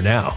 now.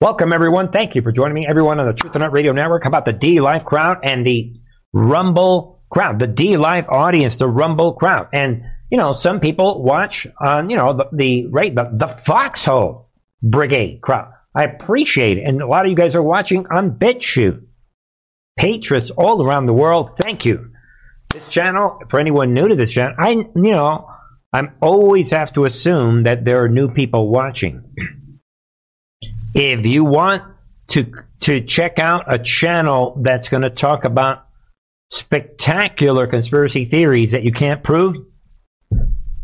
Welcome, everyone. Thank you for joining me, everyone on the Truth or Not Radio Network. How about the DLive crowd and the Rumble crowd? The DLive audience, the Rumble crowd. And, you know, some people watch on, you know, the, the right, the, the Foxhole Brigade crowd. I appreciate it. And a lot of you guys are watching on BitChute. Patriots all around the world, thank you. This channel, for anyone new to this channel, I, you know, I'm always have to assume that there are new people watching. If you want to to check out a channel that's going to talk about spectacular conspiracy theories that you can't prove,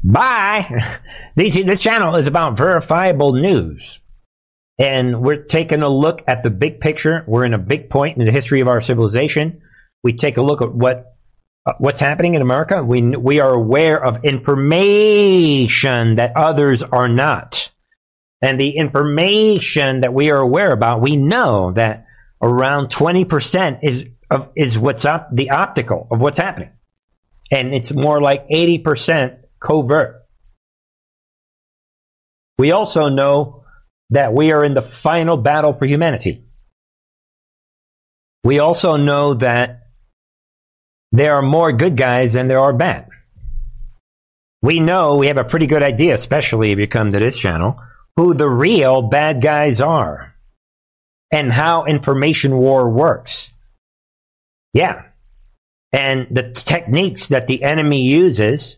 bye. this channel is about verifiable news. And we're taking a look at the big picture. We're in a big point in the history of our civilization. We take a look at what uh, what's happening in America. We we are aware of information that others are not. And the information that we are aware about, we know that around 20% is of, is what's up the optical of what's happening. And it's more like 80% covert. We also know that we are in the final battle for humanity. We also know that there are more good guys than there are bad. We know we have a pretty good idea, especially if you come to this channel, who the real bad guys are and how information war works. Yeah. And the techniques that the enemy uses,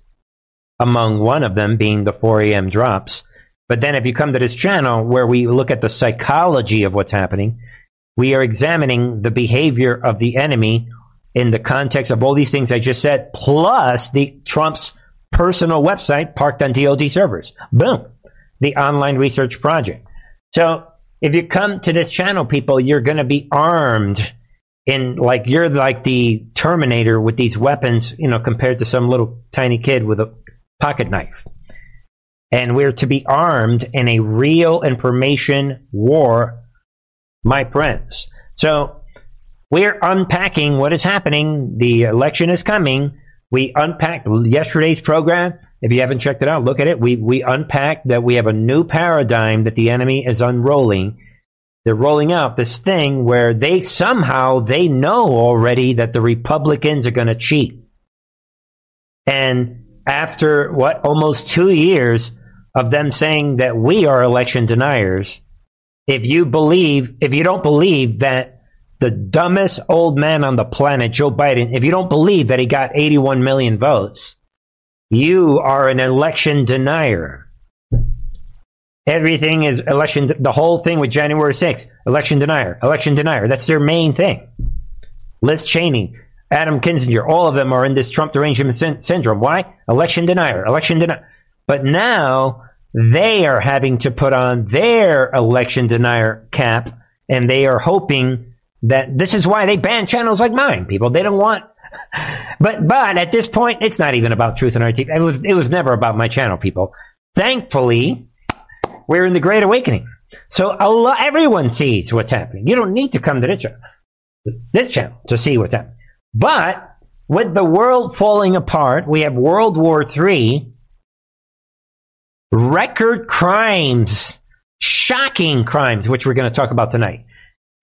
among one of them being the 4 a.m. drops, but then if you come to this channel where we look at the psychology of what's happening, we are examining the behavior of the enemy in the context of all these things I just said, plus the Trump's personal website parked on DoD servers. Boom. The online research project. So if you come to this channel, people, you're going to be armed in like you're like the Terminator with these weapons, you know, compared to some little tiny kid with a pocket knife and we're to be armed in a real information war, my friends. So we're unpacking what is happening. The election is coming. We unpacked yesterday's program. If you haven't checked it out, look at it. We we unpacked that we have a new paradigm that the enemy is unrolling. They're rolling out this thing where they somehow they know already that the Republicans are going to cheat. And after what almost 2 years of them saying that we are election deniers, if you believe, if you don't believe that the dumbest old man on the planet, Joe Biden, if you don't believe that he got 81 million votes, you are an election denier. Everything is election, the whole thing with January 6th, election denier, election denier. That's their main thing. Liz Cheney, Adam Kinzinger, all of them are in this Trump derangement syndrome. Why? Election denier, election denier. But now they are having to put on their election denier cap, and they are hoping that this is why they ban channels like mine. People, they don't want. But but at this point, it's not even about Truth and Art. It was it was never about my channel. People, thankfully, we're in the Great Awakening, so lot, everyone sees what's happening. You don't need to come to this channel, this channel to see what's happening. But with the world falling apart, we have World War III record crimes, shocking crimes, which we're going to talk about tonight.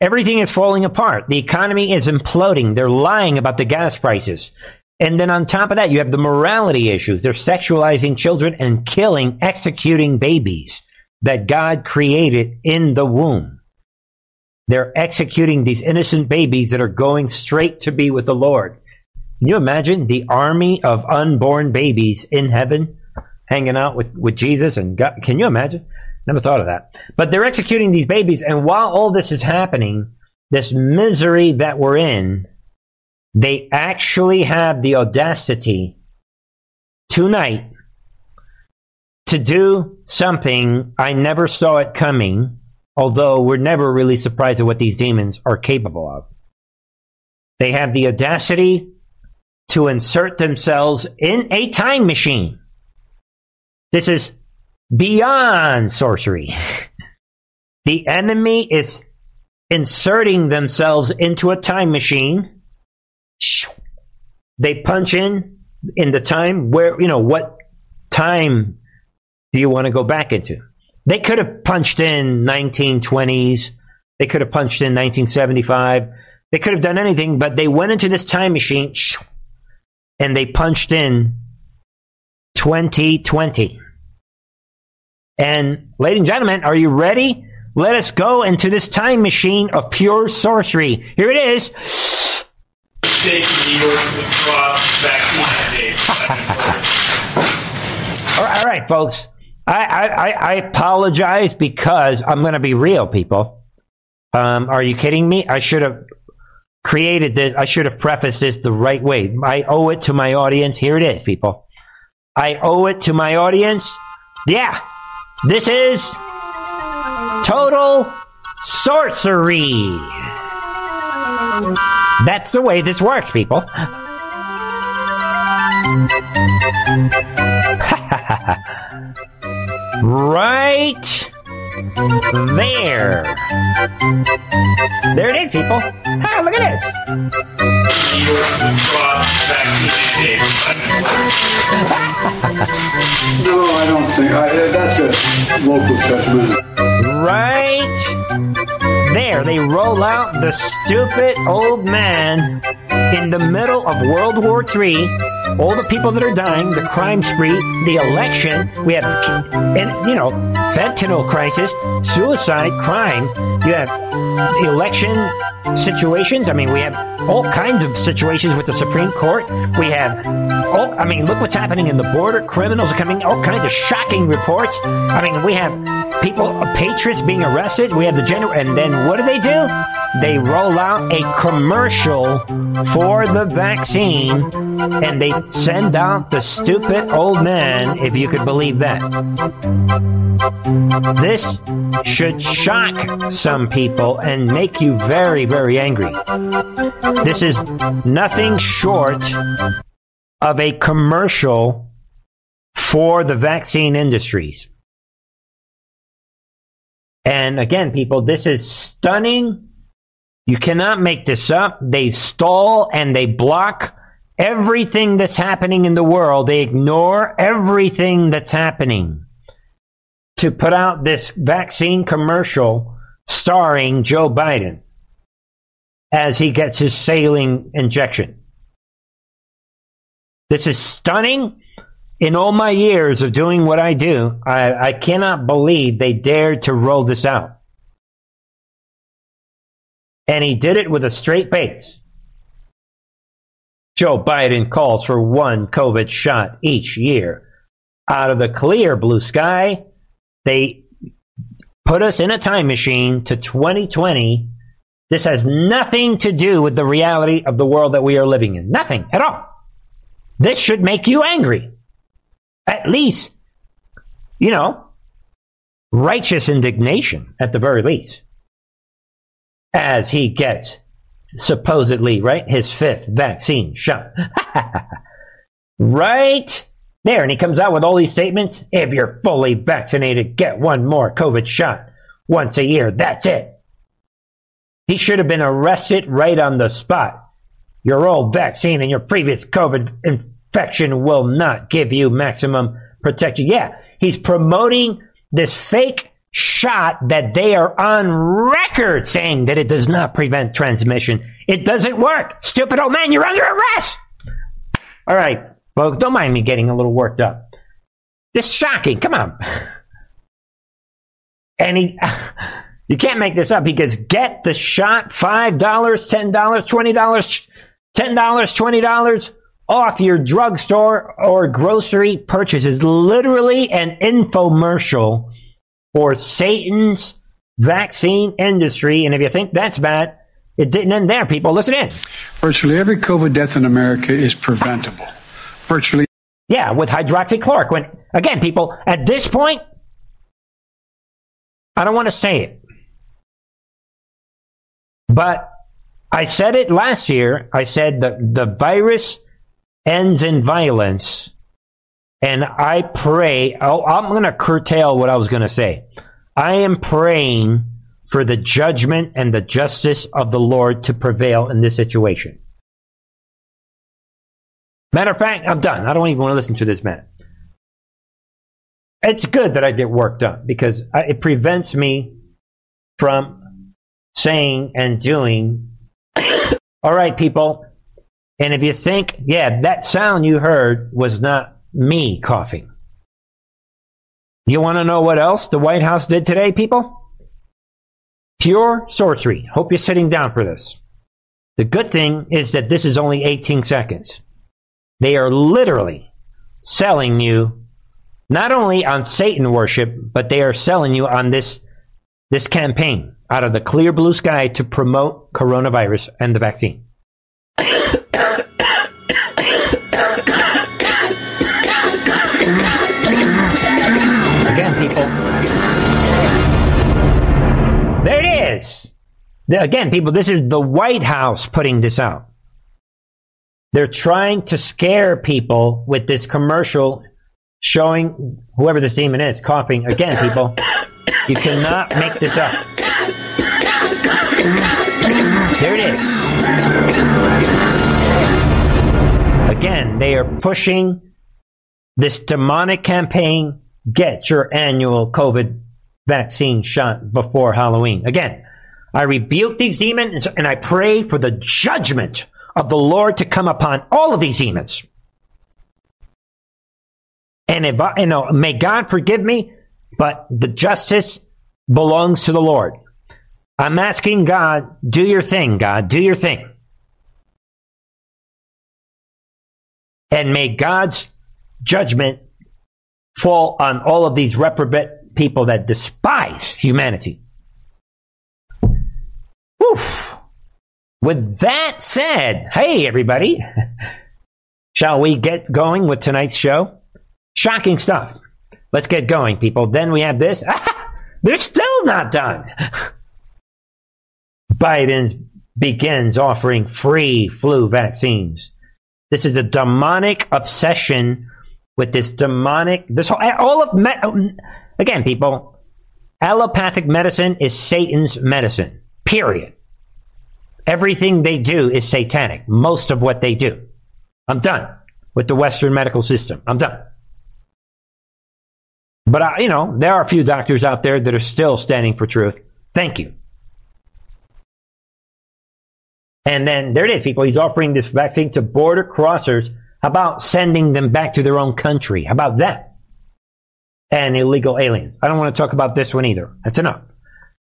Everything is falling apart. The economy is imploding. They're lying about the gas prices. And then on top of that, you have the morality issues. They're sexualizing children and killing, executing babies that God created in the womb. They're executing these innocent babies that are going straight to be with the Lord. Can you imagine the army of unborn babies in heaven hanging out with, with Jesus and God. Can you imagine? Never thought of that. But they're executing these babies, and while all this is happening, this misery that we're in, they actually have the audacity tonight to do something I never saw it coming, although we're never really surprised at what these demons are capable of. They have the audacity to insert themselves in a time machine. This is beyond sorcery. the enemy is inserting themselves into a time machine. They punch in in the time where, you know, what time do you want to go back into? They could have punched in 1920s. They could have punched in 1975. They could have done anything, but they went into this time machine and they punched in 2020. And, ladies and gentlemen, are you ready? Let us go into this time machine of pure sorcery. Here it is. all, right, all right, folks. I, I, I apologize because I'm going to be real, people. Um, are you kidding me? I should have created this. I should have prefaced this the right way. I owe it to my audience. Here it is, people. I owe it to my audience. Yeah, this is total sorcery. That's the way this works, people. right there. There it is, people. Ah, look at this. no, I don't think. I, that's a local judgment. Right there, they roll out the stupid old man in the middle of World War III. All the people that are dying, the crime spree, the election. We have, and you know, fentanyl crisis, suicide, crime. You have election situations. I mean, we have all kinds of situations with the Supreme Court. We have, oh, I mean, look what's happening in the border. Criminals are coming. All kinds of shocking reports. I mean, we have people, patriots being arrested. We have the general, and then what do they do? They roll out a commercial for the vaccine, and they send out the stupid old man, if you could believe that. This should shock some people and make you very, very angry. This is nothing short of a commercial for the vaccine industries. And again, people, this is stunning. You cannot make this up. They stall and they block everything that's happening in the world. They ignore everything that's happening to put out this vaccine commercial starring Joe Biden as he gets his saline injection. This is stunning in all my years of doing what I do, I, I cannot believe they dared to roll this out. And he did it with a straight face. Joe Biden calls for one COVID shot each year. Out of the clear blue sky, they put us in a time machine to 2020. This has nothing to do with the reality of the world that we are living in. Nothing at all. This should make you angry at least, you know, righteous indignation at the very least. As he gets supposedly, right, his fifth vaccine shot. right there. And he comes out with all these statements. If you're fully vaccinated, get one more COVID shot once a year. That's it. He should have been arrested right on the spot. Your old vaccine and your previous COVID infection will not give you maximum protection. Yeah, he's promoting this fake shot that they are on record saying that it does not prevent transmission. It doesn't work. Stupid old man, you're under arrest. All right, folks, don't mind me getting a little worked up. This is shocking. Come on. And he, you can't make this up. He gets get the shot $5, $10, $20, $10, $20 off your drugstore or grocery purchases. Literally an infomercial for Satan's vaccine industry. And if you think that's bad, it didn't end there, people. Listen in. Virtually every COVID death in America is preventable. Virtually. Yeah, with hydroxychloroquine. Again, people, at this point, I don't want to say it. But I said it last year. I said that the virus ends in violence. And I pray, oh, I'm going to curtail what I was going to say. I am praying for the judgment and the justice of the Lord to prevail in this situation. Matter of fact, I'm done. I don't even want to listen to this man. It's good that I get work done because it prevents me from saying and doing. All right, people. And if you think, yeah, that sound you heard was not me coughing. You want to know what else the White House did today, people? Pure sorcery. Hope you're sitting down for this. The good thing is that this is only 18 seconds. They are literally selling you not only on Satan worship, but they are selling you on this this campaign out of the clear blue sky to promote coronavirus and the vaccine. Again, people, this is the White House putting this out. They're trying to scare people with this commercial showing whoever this demon is coughing. Again, people, you cannot make this up. There it is. Again, they are pushing this demonic campaign get your annual COVID vaccine shot before Halloween. Again, I rebuke these demons and I pray for the judgment of the Lord to come upon all of these demons. And if you know, may God forgive me, but the justice belongs to the Lord. I'm asking God, do your thing, God, do your thing. And may God's judgment fall on all of these reprobate people that despise humanity. Woof. With that said, hey everybody, shall we get going with tonight's show? Shocking stuff. Let's get going, people. Then we have this. they're still not done. Biden begins offering free flu vaccines. This is a demonic obsession with this demonic, this whole, all of, me, again, people, allopathic medicine is Satan's medicine. Period. Everything they do is satanic. Most of what they do. I'm done with the Western medical system. I'm done. But, I, you know, there are a few doctors out there that are still standing for truth. Thank you. And then there it is, people. He's offering this vaccine to border crossers. About sending them back to their own country? How about that? And illegal aliens. I don't want to talk about this one either. That's enough.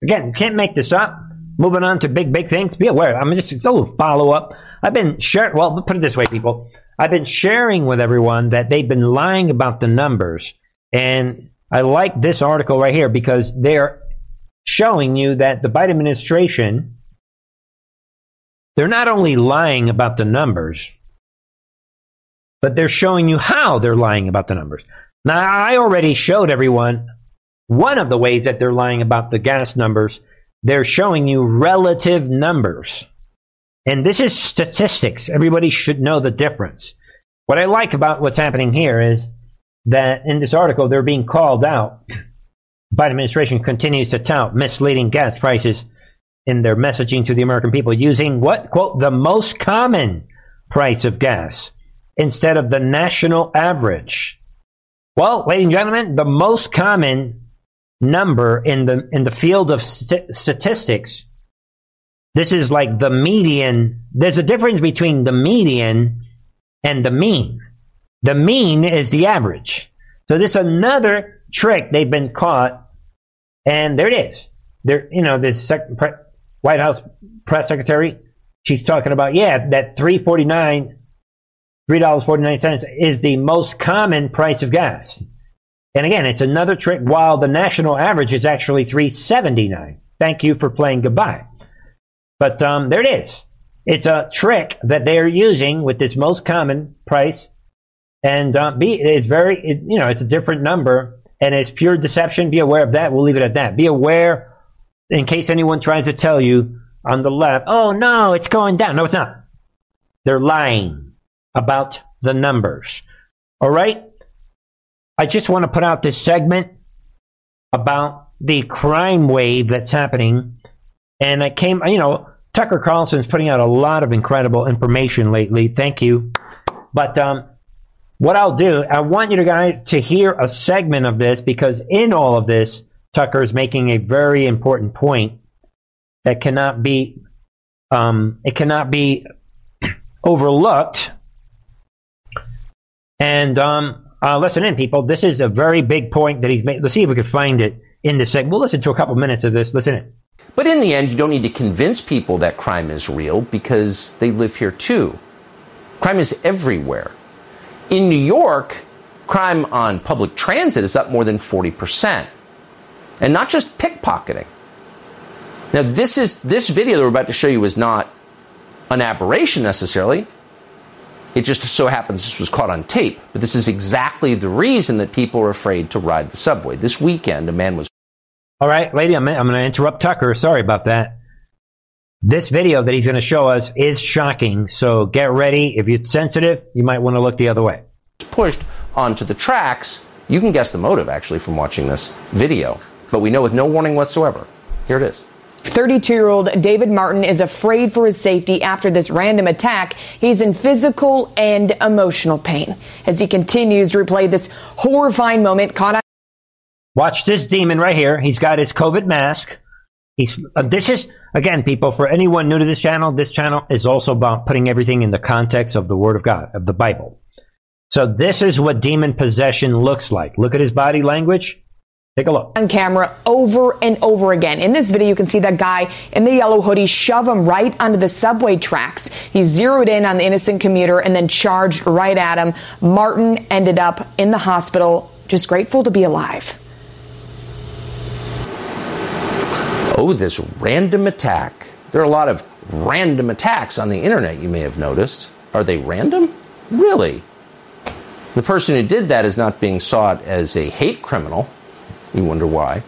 Again, can't make this up. Moving on to big, big things. Be aware. I mean, just a little follow up. I've been sharing, well, put it this way, people. I've been sharing with everyone that they've been lying about the numbers. And I like this article right here because they're showing you that the Biden administration, they're not only lying about the numbers, but they're showing you how they're lying about the numbers. Now, I already showed everyone one of the ways that they're lying about the gas numbers they're showing you relative numbers. And this is statistics. Everybody should know the difference. What I like about what's happening here is that in this article, they're being called out. Biden administration continues to tout misleading gas prices in their messaging to the American people using what? Quote, the most common price of gas instead of the national average. Well, ladies and gentlemen, the most common number in the in the field of st- statistics this is like the median there's a difference between the median and the mean. The mean is the average. So this is another trick they've been caught and there it is. There you know this sec- pre- white house press secretary she's talking about yeah that 349 $3.49 is the most common price of gas and again, it's another trick while the national average is actually 379. Thank you for playing goodbye. But um, there it is. It's a trick that they are using with this most common price And uh, be it's very it, you know it's a different number and it's pure deception. Be aware of that. We'll leave it at that. Be aware in case anyone tries to tell you on the left, oh no, it's going down. No, it's not. They're lying about the numbers. All right. I just want to put out this segment about the crime wave that's happening. And I came, you know, Tucker Carlson's putting out a lot of incredible information lately. Thank you. But um, what I'll do, I want you guys to hear a segment of this because in all of this, Tucker is making a very important point that cannot be um, it cannot be overlooked. And um, uh, listen in, people. This is a very big point that he's made. Let's see if we can find it in the segment. We'll listen to a couple minutes of this. Listen in. But in the end, you don't need to convince people that crime is real because they live here too. Crime is everywhere. In New York, crime on public transit is up more than 40%. And not just pickpocketing. Now, this is this video that we're about to show you is not an aberration necessarily. It just so happens this was caught on tape. But this is exactly the reason that people are afraid to ride the subway. This weekend, a man was. All right, lady, I'm, I'm going to interrupt Tucker. Sorry about that. This video that he's going to show us is shocking. So get ready. If you're sensitive, you might want to look the other way. Pushed onto the tracks. You can guess the motive actually from watching this video. But we know with no warning whatsoever. Here it is. 32 year old David Martin is afraid for his safety after this random attack. He's in physical and emotional pain as he continues to replay this horrifying moment caught on. Watch this demon right here. He's got his COVID mask. He's, uh, this is, again, people, for anyone new to this channel, this channel is also about putting everything in the context of the Word of God, of the Bible. So this is what demon possession looks like. Look at his body language. Take a look. On camera over and over again. In this video, you can see that guy in the yellow hoodie shove him right onto the subway tracks. He zeroed in on the innocent commuter and then charged right at him. Martin ended up in the hospital, just grateful to be alive. Oh, this random attack. There are a lot of random attacks on the internet, you may have noticed. Are they random? Really? The person who did that is not being sought as a hate criminal. You wonder why.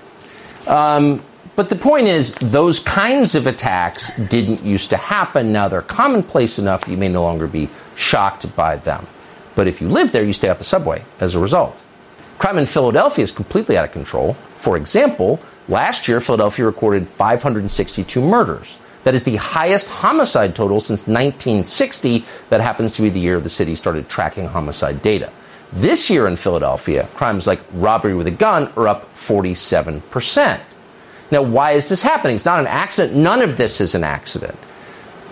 Um, but the point is, those kinds of attacks didn't used to happen. Now they're commonplace enough that you may no longer be shocked by them. But if you live there, you stay off the subway as a result. Crime in Philadelphia is completely out of control. For example, last year, Philadelphia recorded 562 murders. That is the highest homicide total since 1960. That happens to be the year the city started tracking homicide data. This year in Philadelphia, crimes like robbery with a gun are up 47%. Now, why is this happening? It's not an accident. None of this is an accident.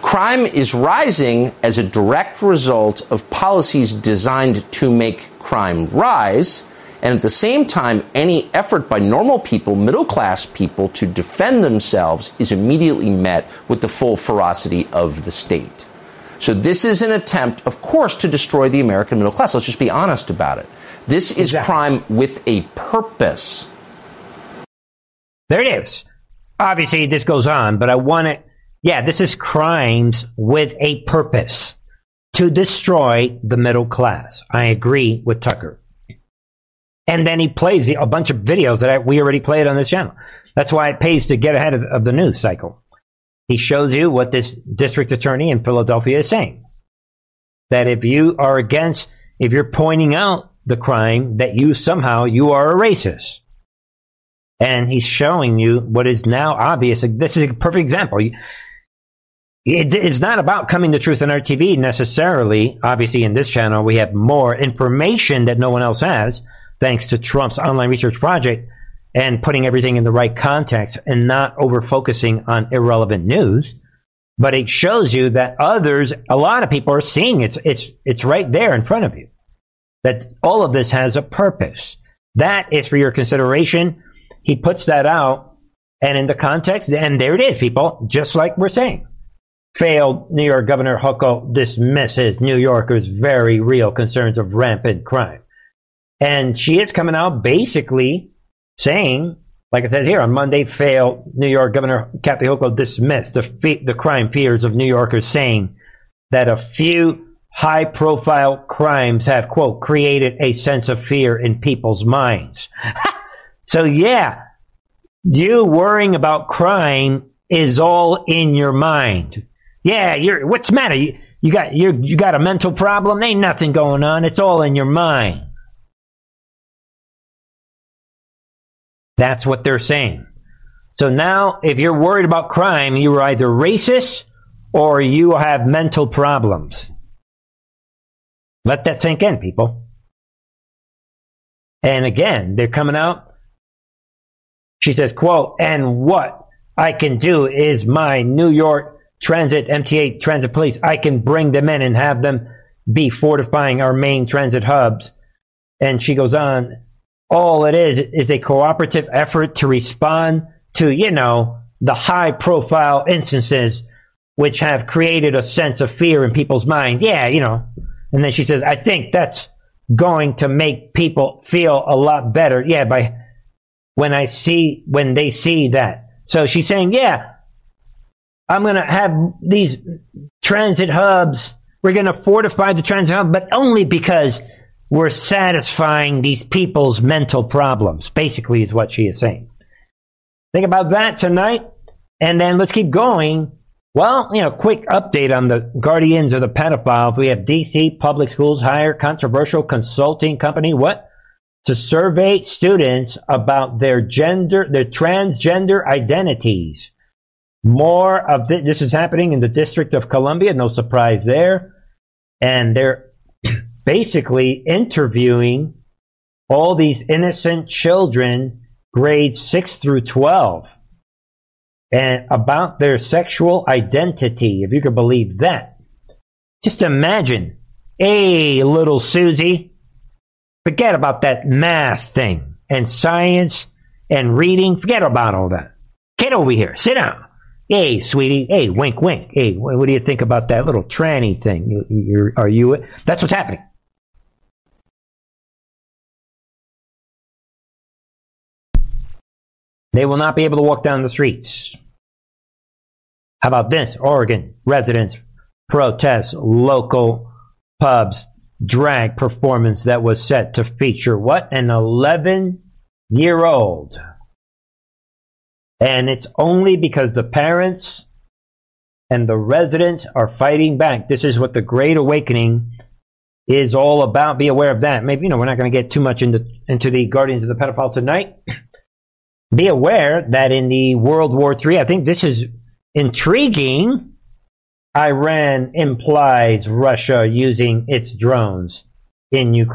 Crime is rising as a direct result of policies designed to make crime rise. And at the same time, any effort by normal people, middle class people, to defend themselves is immediately met with the full ferocity of the state. So this is an attempt, of course, to destroy the American middle class. Let's just be honest about it. This is exactly. crime with a purpose. There it is. Obviously, this goes on, but I want to. Yeah, this is crimes with a purpose to destroy the middle class. I agree with Tucker. And then he plays a bunch of videos that I, we already played on this channel. That's why it pays to get ahead of, of the news cycle. He shows you what this district attorney in Philadelphia is saying. That if you are against, if you're pointing out the crime, that you somehow you are a racist. And he's showing you what is now obvious. This is a perfect example. It is not about coming to Truth and Art TV necessarily. Obviously, in this channel, we have more information that no one else has, thanks to Trump's online research project and putting everything in the right context and not over focusing on irrelevant news. But it shows you that others, a lot of people are seeing it's it's it's right there in front of you. That all of this has a purpose. That is for your consideration. He puts that out, and in the context, and there it is, people. Just like we're saying, failed New York Governor Hochul dismisses New Yorkers' very real concerns of rampant crime, and she is coming out basically saying, like it says here, on Monday, failed New York Governor Kathy Hochul dismissed the, the crime fears of New Yorkers, saying that a few high profile crimes have, quote, created a sense of fear in people's minds. so yeah, you worrying about crime is all in your mind. Yeah, you're, what's the matter? You, you got, you you got a mental problem? Ain't nothing going on. It's all in your mind. That's what they're saying. So now, if you're worried about crime, you're either racist or you have mental problems. Let that sink in, people. And again, they're coming out. She says, quote, and what I can do is my New York Transit, MTA Transit Police, I can bring them in and have them be fortifying our main transit hubs. And she goes on, all it is is a cooperative effort to respond to, you know, the high profile instances which have created a sense of fear in people's minds. Yeah, you know. And then she says, I think that's going to make people feel a lot better. Yeah, by when I see, when they see that. So she's saying, yeah, I'm going to have these transit hubs. We're going to fortify the transit hub, but only because we're satisfying these people's mental problems, basically, is what she is saying. Think about that tonight. And then let's keep going. Well, you know, quick update on the guardians of the pedophiles. We have DC public schools hire controversial consulting company. What? To survey students about their gender, their transgender identities. More of this, this is happening in the District of Columbia. No surprise there. And they're basically interviewing all these innocent children, grades 6 through 12, and about their sexual identity, if you could believe that. Just imagine, hey, little Susie, forget about that math thing and science and reading. Forget about all that. Get over here. Sit down. Hey, sweetie. Hey, wink, wink. Hey, what do you think about that little tranny thing? You, are you? That's what's happening. They will not be able to walk down the streets. How about this? Oregon residents protest local pubs drag performance that was set to feature what? An 11 year old. And it's only because the parents and the residents are fighting back. This is what the Great Awakening is all about. Be aware of that. Maybe, you know, we're not going to get too much into, into the Guardians of the Pedophile tonight be aware that in the World War III, I think this is intriguing. Iran implies Russia using its drones in Ukraine.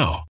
now.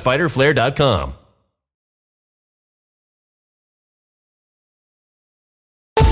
www.fighterflare.com.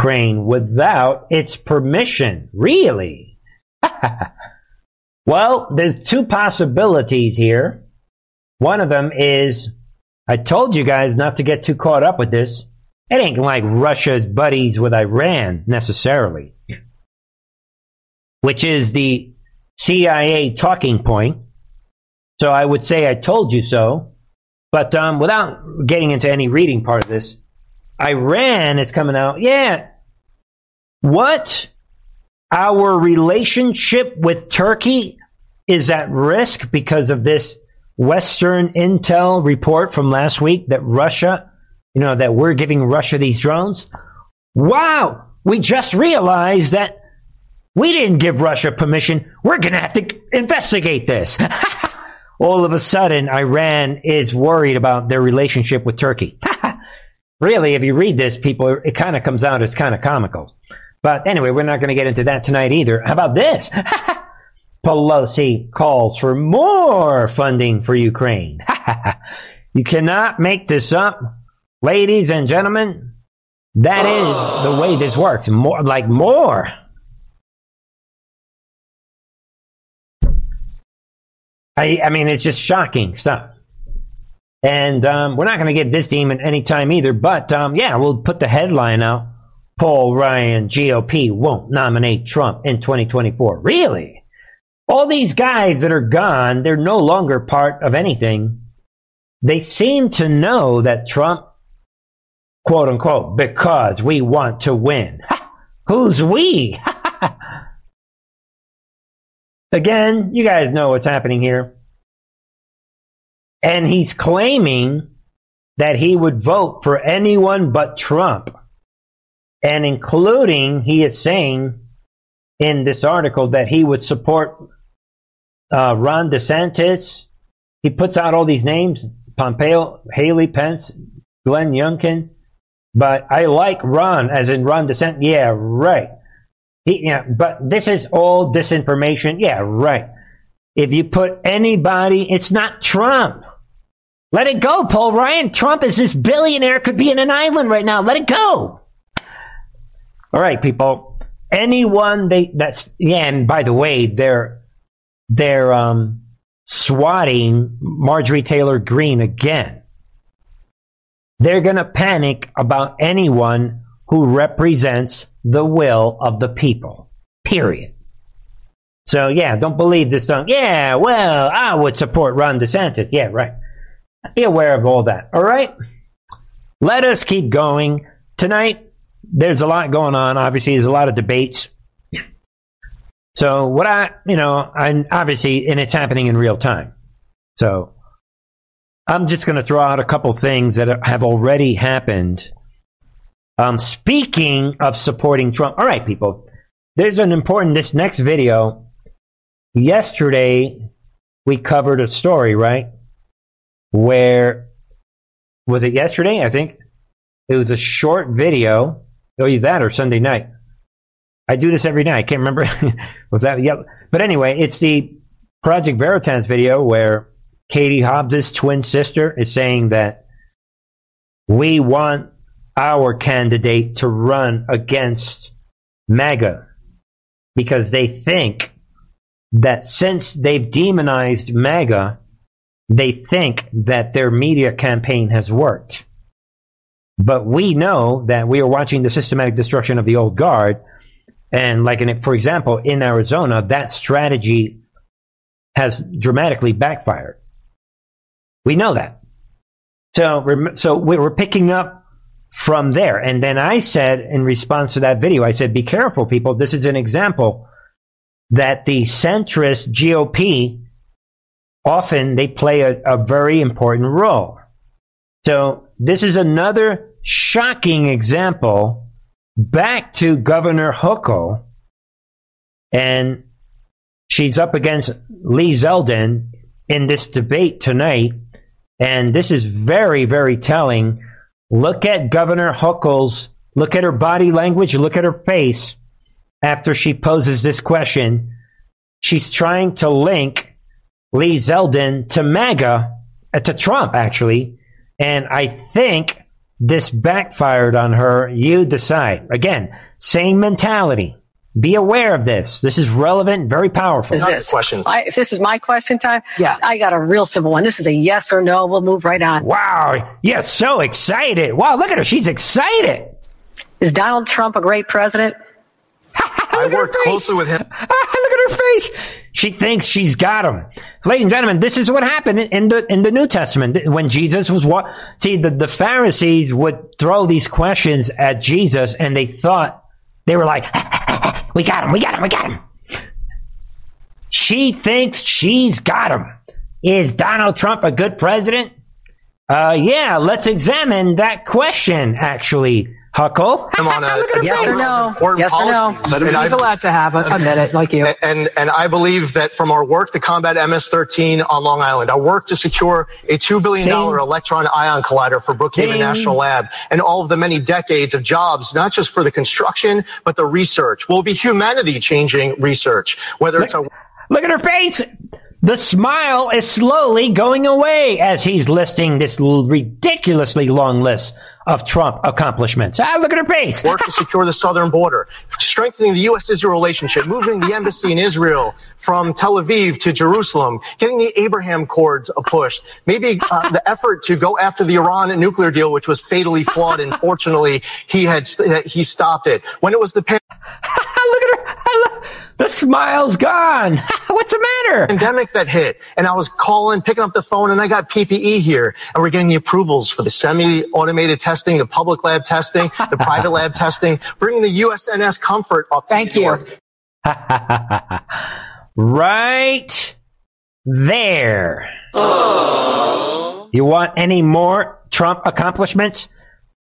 Crane without its permission. Really? well, there's two possibilities here. One of them is I told you guys not to get too caught up with this. It ain't like Russia's buddies with Iran necessarily, which is the CIA talking point. So I would say I told you so. But um, without getting into any reading part of this, Iran is coming out. Yeah. What? Our relationship with Turkey is at risk because of this Western intel report from last week that Russia, you know, that we're giving Russia these drones. Wow! We just realized that we didn't give Russia permission. We're going to have to investigate this. all of a sudden Iran is worried about their relationship with Turkey. really, if you read this, people, it kind of comes out as kind of comical. But anyway, we're not going to get into that tonight either. How about this? Pelosi calls for more funding for Ukraine. you cannot make this up. Ladies and gentlemen, that is the way this works. More, like more. I, I mean, it's just shocking stuff. And um, we're not going to get this demon anytime either. But um, yeah, we'll put the headline out. Paul Ryan, GOP won't nominate Trump in 2024. Really? All these guys that are gone, they're no longer part of anything. They seem to know that Trump, quote unquote, because we want to win. Ha! Who's we? Again, you guys know what's happening here. And he's claiming that he would vote for anyone but Trump. And including, he is saying in this article that he would support uh, Ron DeSantis. He puts out all these names Pompeo, Haley Pence, Glenn Youngkin. But I like Ron, as in Ron DeSantis. Yeah, right. He, yeah, but this is all disinformation. Yeah, right. If you put anybody, it's not Trump. Let it go, Paul Ryan. Trump is this billionaire, could be in an island right now. Let it go. All right, people. Anyone they that's yeah, and by the way, they're they're um swatting Marjorie Taylor Greene again. They're gonna panic about anyone who represents the will of the people. Period. So yeah, don't believe this song. Yeah, well, I would support Ron DeSantis. Yeah, right. Be aware of all that. All right. Let us keep going. Tonight, there's a lot going on. Obviously, there's a lot of debates. So what I, you know, and obviously, and it's happening in real time. So I'm just going to throw out a couple things that have already happened. Um, speaking of supporting Trump, all right, people, there's an important, this next video. Yesterday, we covered a story, right? Where, was it yesterday? I think it was a short video. Oh, either that or Sunday night. I do this every night. I can't remember. was that? Yep. But anyway, it's the Project Veritas video where Katie Hobbs' twin sister is saying that we want our candidate to run against MAGA because they think that since they've demonized MAGA, they think that their media campaign has worked. But we know that we are watching the systematic destruction of the old guard. And like, in, for example, in Arizona, that strategy has dramatically backfired. We know that. So, so we're picking up from there. And then I said in response to that video, I said, be careful, people. This is an example that the centrist GOP often they play a, a very important role. So this is another shocking example back to Governor Hochul, and she's up against Lee Zeldin in this debate tonight. And this is very, very telling. Look at Governor Hochul's, look at her body language, look at her face after she poses this question. She's trying to link Lee Zeldin to MAGA, uh, to Trump, actually. And I think this backfired on her. You decide. Again, same mentality. Be aware of this. This is relevant, very powerful. Is this question? I, if this is my question time, yeah, I got a real simple one. This is a yes or no. We'll move right on. Wow, you're so excited! Wow, look at her. She's excited. Is Donald Trump a great president? I worked closely with him. look at her face. She thinks she's got him. Ladies and gentlemen, this is what happened in the in the New Testament when Jesus was what. See, the the Pharisees would throw these questions at Jesus, and they thought they were like. We got him. We got him. We got him. She thinks she's got him. Is Donald Trump a good president? Uh, yeah, let's examine that question, actually. Hochul. I'm on a, uh, yes or no. Yes or no. But he's allowed to have a, a, minute, like you. And and I believe that from our work to combat MS-13 on Long Island, our work to secure a two billion dollar electron ion collider for Brookhaven Ding. National Lab, and all of the many decades of jobs, not just for the construction but the research, will be humanity-changing research. Whether look, it's a look at her face. The smile is slowly going away as he's listing this ridiculously long list of Trump accomplishments. Ah, look at her face. Work to secure the southern border, strengthening the U.S.-Israel relationship, moving the embassy in Israel from Tel Aviv to Jerusalem, getting the Abraham Accords a push, maybe uh, the effort to go after the Iran nuclear deal, which was fatally flawed, and fortunately he had he stopped it. When it was the look at her. The smile's gone. What's the matter? Pandemic that hit, and I was calling, picking up the phone, and I got PPE here, and we're getting the approvals for the semi-automated testing, the public lab testing, the private lab testing, bringing the USNS Comfort up. To Thank you. right there. You want any more Trump accomplishments?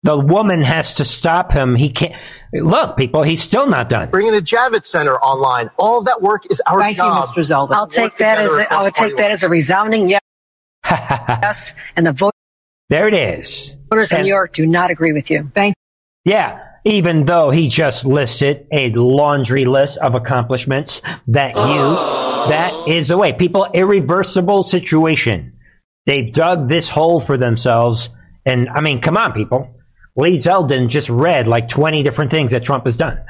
The woman has to stop him. He can't. Look, people, he's still not done. Bringing the Javits Center online. All that work is our Thank job. you, Mr. Zeldin. I'll take that as a, I would take that as a resounding yes. yes, and the vote. There it is. Voters in New York do not agree with you. Thank. Yeah, even though he just listed a laundry list of accomplishments that you, that is the way. People, irreversible situation. They've dug this hole for themselves. And I mean, come on, people. Lee Zeldin just read like 20 different things that Trump has done.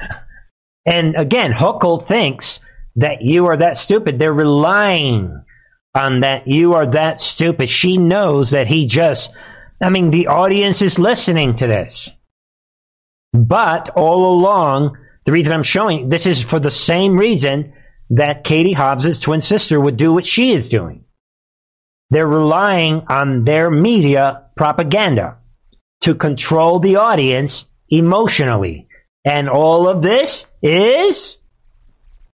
And again, Hochul thinks that you are that stupid. They're relying on that you are that stupid. She knows that he just, I mean, the audience is listening to this. But all along, the reason I'm showing this is for the same reason that Katie Hobbs' twin sister would do what she is doing. They're relying on their media propaganda to control the audience emotionally. And all of this is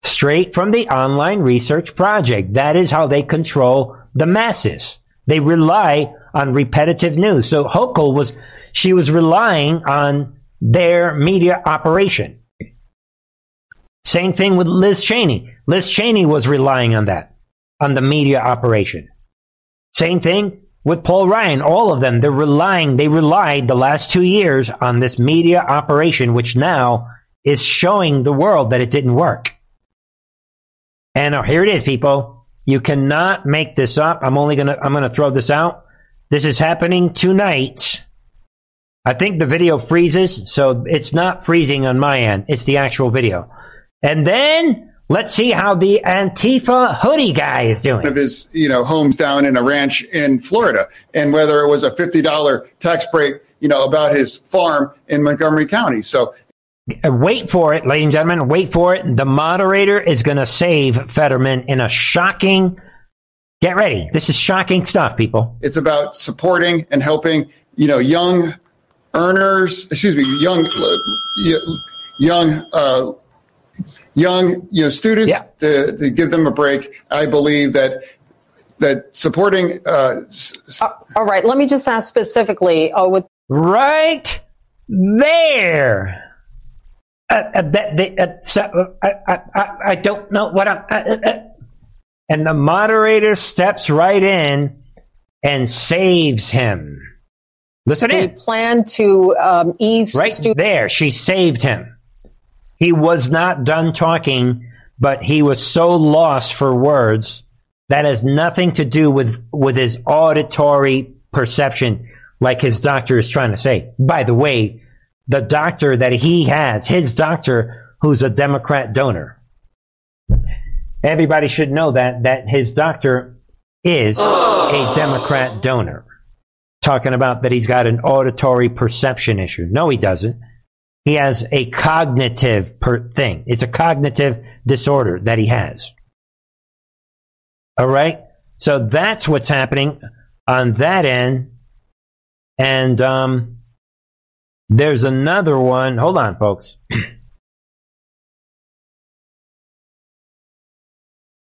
straight from the online research project. That is how they control the masses. They rely on repetitive news. So Hochul was, she was relying on their media operation. Same thing with Liz Cheney. Liz Cheney was relying on that, on the media operation. Same thing with Paul Ryan. All of them, they're relying, they relied the last two years on this media operation, which now is showing the world that it didn't work. And uh, here it is, people. You cannot make this up. I'm only gonna, I'm gonna throw this out. This is happening tonight. I think the video freezes, so it's not freezing on my end. It's the actual video. And then let's see how the Antifa hoodie guy is doing. Of his, you know, homes down in a ranch in Florida, and whether it was a fifty dollar tax break, you know, about his farm in Montgomery County. So uh, Wait for it, ladies and gentlemen. Wait for it. The moderator is going to save Fetterman in a shocking. Get ready. This is shocking stuff, people. it's about supporting and helping, you know, young earners. Excuse me, young, uh, young. Uh, young you know students to, to give them a break i believe that that supporting uh, s- All right, let me just ask specifically uh, with Right there. Uh, uh, that, they, uh, so, uh, I, I, I, I don't know what I'm. Uh, uh, uh. and the moderator steps right in and saves him. Listen the in. plan to um, ease Right there, she saved him. He was not done talking, but he was so lost for words. That has nothing to do with, with his auditory perception, like his doctor is trying to say. By the way, the doctor that he has, his doctor, who's a Democrat donor. Everybody should know that, that his doctor is a Democrat donor. Talking about that he's got an auditory perception issue. No, he doesn't. He has a cognitive per thing. It's a cognitive disorder that he has. All right. So that's what's happening on that end. And um, there's another one. Hold on, folks.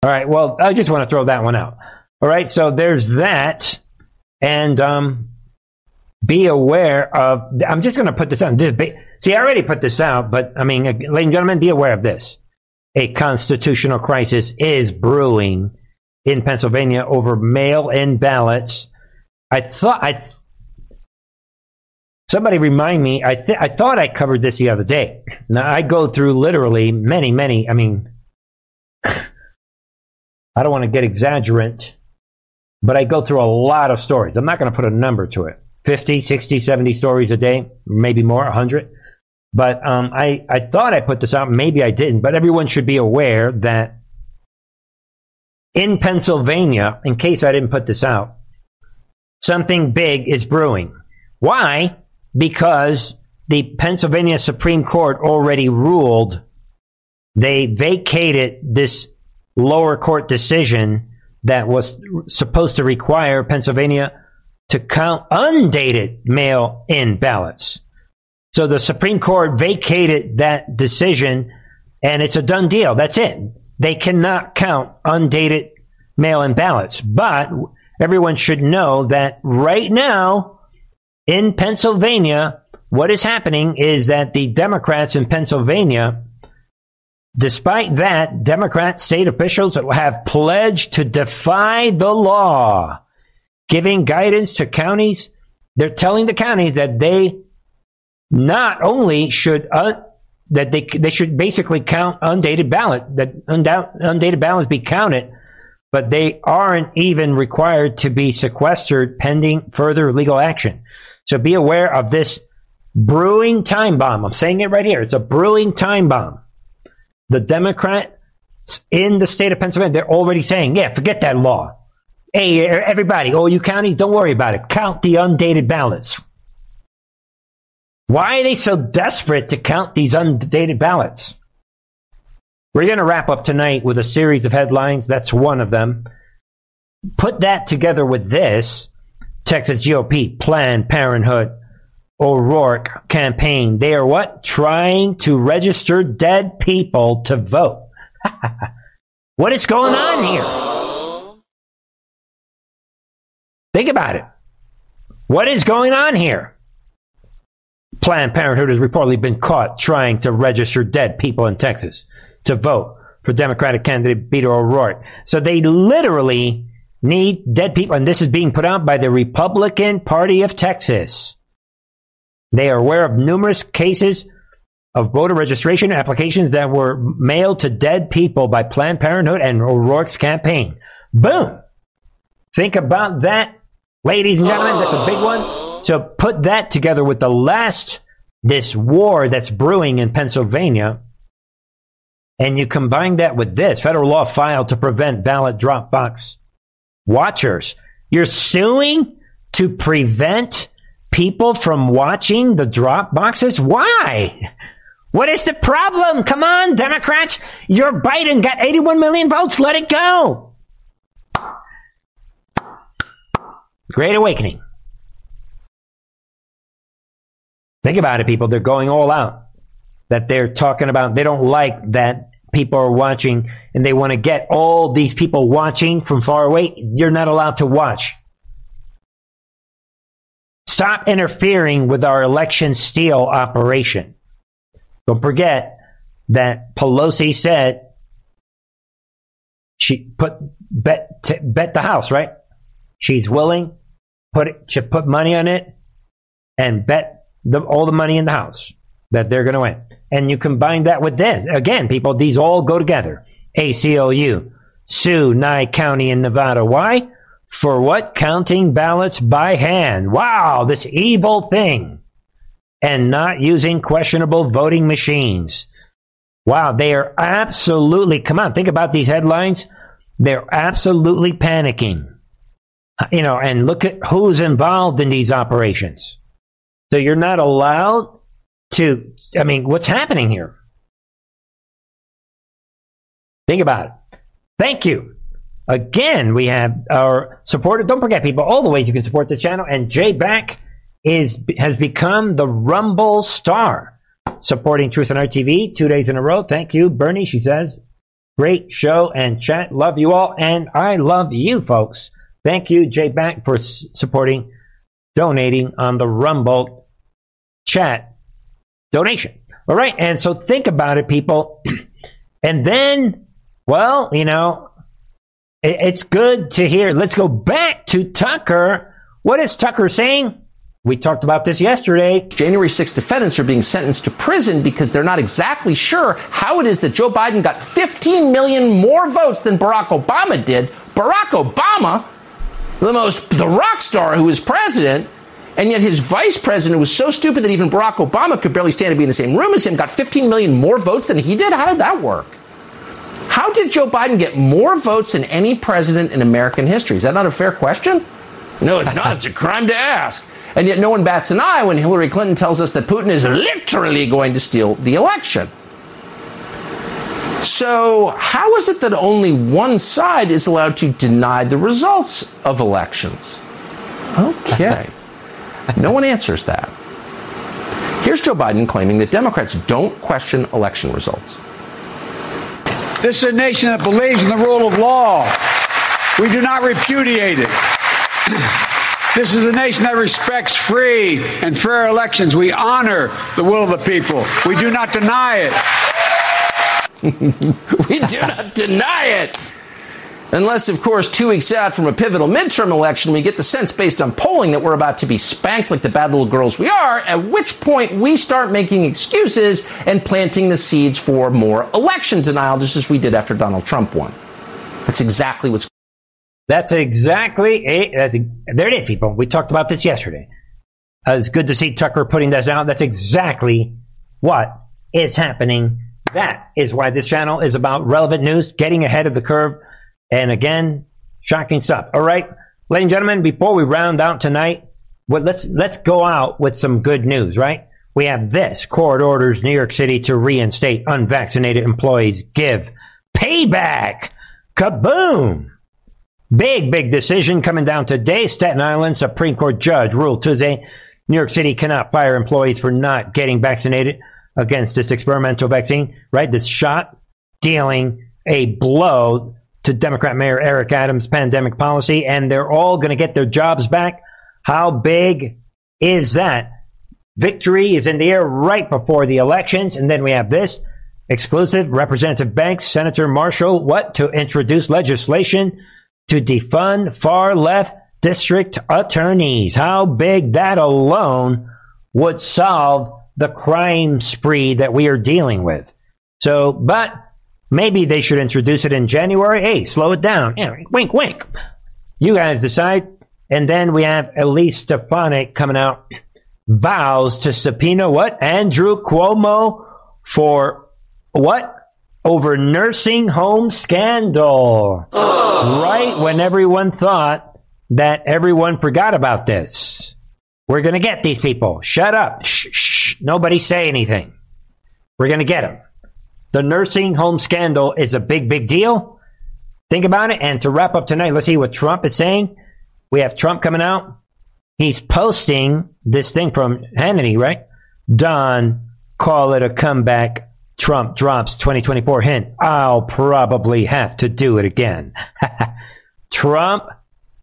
All right. Well, I just want to throw that one out. All right. So there's that. And um, be aware of. I'm just going to put this on. This, see, I already put this out, but I mean, ladies and gentlemen, be aware of this. A constitutional crisis is brewing in Pennsylvania over mail-in ballots. I thought I. Somebody remind me. I th- I thought I covered this the other day. Now I go through literally many, many. I mean, I don't want to get exaggerant, but I go through a lot of stories. I'm not going to put a number to it. 50, 60, 70 stories a day, maybe more, 100. But um, I, I thought I put this out. Maybe I didn't. But everyone should be aware that in Pennsylvania, in case I didn't put this out, something big is brewing. Why? Because the Pennsylvania Supreme Court already ruled they vacated this lower court decision that was supposed to require Pennsylvania to count undated mail in ballots. So the Supreme Court vacated that decision and it's a done deal. That's it. They cannot count undated mail in ballots. But everyone should know that right now in Pennsylvania, what is happening is that the Democrats in Pennsylvania, despite that, Democrat state officials have pledged to defy the law, giving guidance to counties. They're telling the counties that they not only should uh, that they they should basically count undated ballot that undated ballots be counted, but they aren't even required to be sequestered pending further legal action. So be aware of this brewing time bomb. I'm saying it right here. It's a brewing time bomb. The Democrats in the state of Pennsylvania, they're already saying, yeah, forget that law. Hey, everybody, oh, you county, don't worry about it. Count the undated ballots. Why are they so desperate to count these undated ballots? We're going to wrap up tonight with a series of headlines. That's one of them. Put that together with this Texas GOP, Planned Parenthood, O'Rourke campaign. They are what? Trying to register dead people to vote. what is going on here? Think about it. What is going on here? Planned Parenthood has reportedly been caught trying to register dead people in Texas. to vote for Democratic candidate Beto O'Rourke. So they literally need dead people, and this is being put out by the Republican Party of Texas. They are aware of numerous cases of voter registration applications that were mailed to dead people by Planned Parenthood and O'Rourke's campaign. Boom! Think about that, ladies and gentlemen. That's a big one. So put that together with the last, this war that's brewing in Pennsylvania, and you combine that with this federal law filed to prevent ballot drop box watchers. You're suing to prevent people from watching the drop boxes? Why? What is the problem? Come on, Democrats. Your Biden got 81 million votes. Let it go. Great awakening. Think about it, people. They're going all out. That they're talking about, they don't like that people are watching and they want to get all these people watching from far away. You're not allowed to watch. Stop interfering with our election steal operation. Don't forget that Pelosi said she put bet bet the house right. She's willing put it, to put money on it and bet the, all the money in the house that they're going to win. And you combine that with this again, people. These all go together. ACLU, sue Nye County in Nevada. Why? For what? Counting ballots by hand. Wow, this evil thing and not using questionable voting machines. Wow, they are absolutely, come on, think about these headlines. They're absolutely panicking. You know, and look at who's involved in these operations. So you're not allowed to, I mean, what's happening here? Think about it. Thank you. Again, we have our supporter. Don't forget, people, all the ways you can support the channel. And Jay Back is has become the Rumble star, supporting Truth and Art TV two days in a row. Thank you, Bernie. She says, "Great show and chat. Love you all, and I love you, folks." Thank you, Jay Back, for supporting, donating on the Rumble chat donation. All right, and so think about it, people, and then, well, you know, it, it's good to hear. Let's go back to Tucker. What is Tucker saying? We talked about this yesterday. January 6 defendants are being sentenced to prison because they're not exactly sure how it is that Joe Biden got 15 million more votes than Barack Obama did. Barack Obama, the most, the rock star who was president, and yet his vice president was so stupid that even Barack Obama could barely stand to be in the same room as him, got 15 million more votes than he did. How did that work? How did Joe Biden get more votes than any president in American history? Is that not a fair question? No, it's not. It's a crime to ask. And yet no one bats an eye when Hillary Clinton tells us that Putin is literally going to steal the election. So, how is it that only one side is allowed to deny the results of elections? Okay. No one answers that. Here's Joe Biden claiming that Democrats don't question election results. This is a nation that believes in the rule of law. We do not repudiate it. This is a nation that respects free and fair elections. We honor the will of the people. We do not deny it. we do not deny it. Unless, of course, two weeks out from a pivotal midterm election, we get the sense based on polling that we're about to be spanked like the bad little girls we are, at which point we start making excuses and planting the seeds for more election denial, just as we did after Donald Trump won. That's exactly what's That's exactly it. That's, there it is, people. We talked about this yesterday. Uh, it's good to see Tucker putting this out. That's exactly what is happening. That is why this channel is about relevant news, getting ahead of the curve, and again, shocking stuff. All right, ladies and gentlemen, before we round out tonight, well, let's let's go out with some good news. Right? We have this: court orders New York City to reinstate unvaccinated employees. Give payback. Kaboom! Big, big decision coming down today. Staten Island Supreme Court judge ruled Tuesday New York City cannot fire employees for not getting vaccinated against this experimental vaccine, right? This shot dealing a blow to Democrat Mayor Eric Adams' pandemic policy, and they're all going to get their jobs back. How big is that? Victory is in the air right before the elections, and then we have this Exclusive Representative Banks, Senator Marshall, what? To introduce legislation to defund far left district attorneys. How big that alone would solve the crime spree that we are dealing with. So, but maybe they should introduce it in January. Hey, slow it down. Yeah, wink, wink. You guys decide. And then we have Elise Stefanik coming out, vows to subpoena what? Andrew Cuomo for what? Over nursing home scandal. right when everyone thought that everyone forgot about this. We're going to get these people. Shut up. Shh, shh. Nobody say anything. We're going to get them. The nursing home scandal is a big, big deal. Think about it. And to wrap up tonight, let's see what Trump is saying. We have Trump coming out. He's posting this thing from Hannity, right? Don, call it a comeback. Trump drops 2024 hint. I'll probably have to do it again. Trump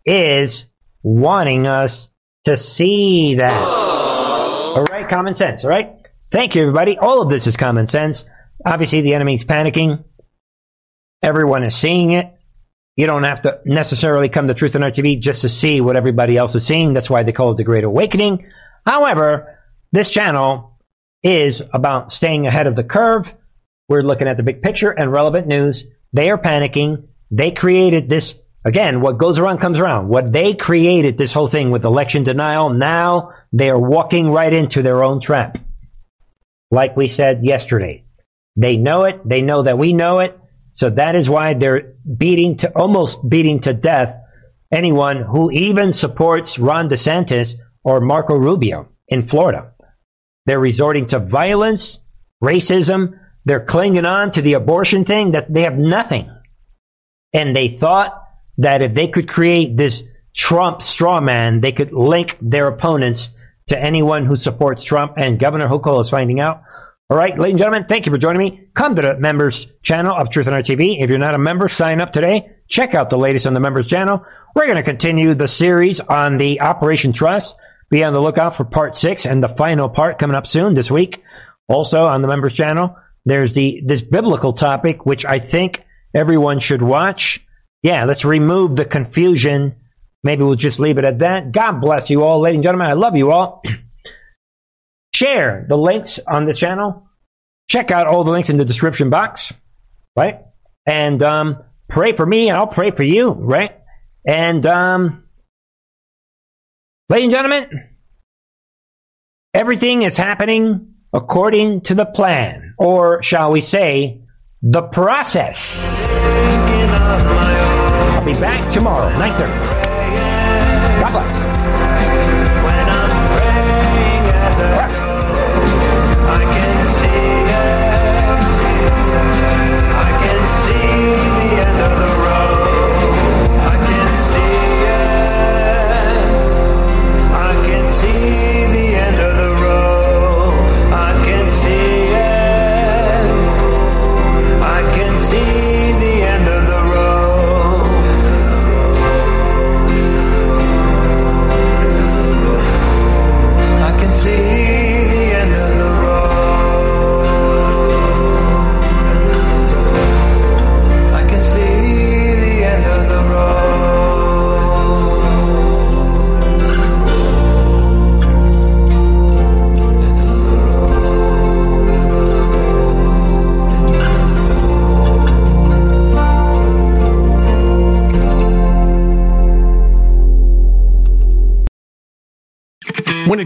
is wanting us to see that. All right, common sense. All right. Thank you, everybody. All of this is common sense. Obviously, the enemy's panicking. Everyone is seeing it. You don't have to necessarily come to Truth and Art TV just to see what everybody else is seeing. That's why they call it the Great Awakening. However, this channel is about staying ahead of the curve. We're looking at the big picture and relevant news. They are panicking. They created this. Again, what goes around comes around. What they created this whole thing with election denial, now they are walking right into their own trap. Like we said yesterday. They know it. They know that we know it. So that is why they're beating to almost beating to death anyone who even supports Ron DeSantis or Marco Rubio in Florida. They're resorting to violence, racism. They're clinging on to the abortion thing that they have nothing. And they thought that if they could create this Trump straw man, they could link their opponents to anyone who supports Trump. And Governor Hochul is finding out all right, ladies and gentlemen, thank you for joining me. Come to the members channel of Truth and Art TV. If you're not a member, sign up today. Check out the latest on the members channel. We're going to continue the series on the Operation Trust. Be on the lookout for part six and the final part coming up soon this week. Also on the members channel, there's the this biblical topic which I think everyone should watch. Yeah, let's remove the confusion. Maybe we'll just leave it at that. God bless you all, ladies and gentlemen. I love you all. Share the links on the channel. Check out all the links in the description box, right? And um, pray for me, and I'll pray for you, right? And, um, ladies and gentlemen, everything is happening according to the plan, or shall we say, the process. I'll be back tomorrow, 9.30. God bless. When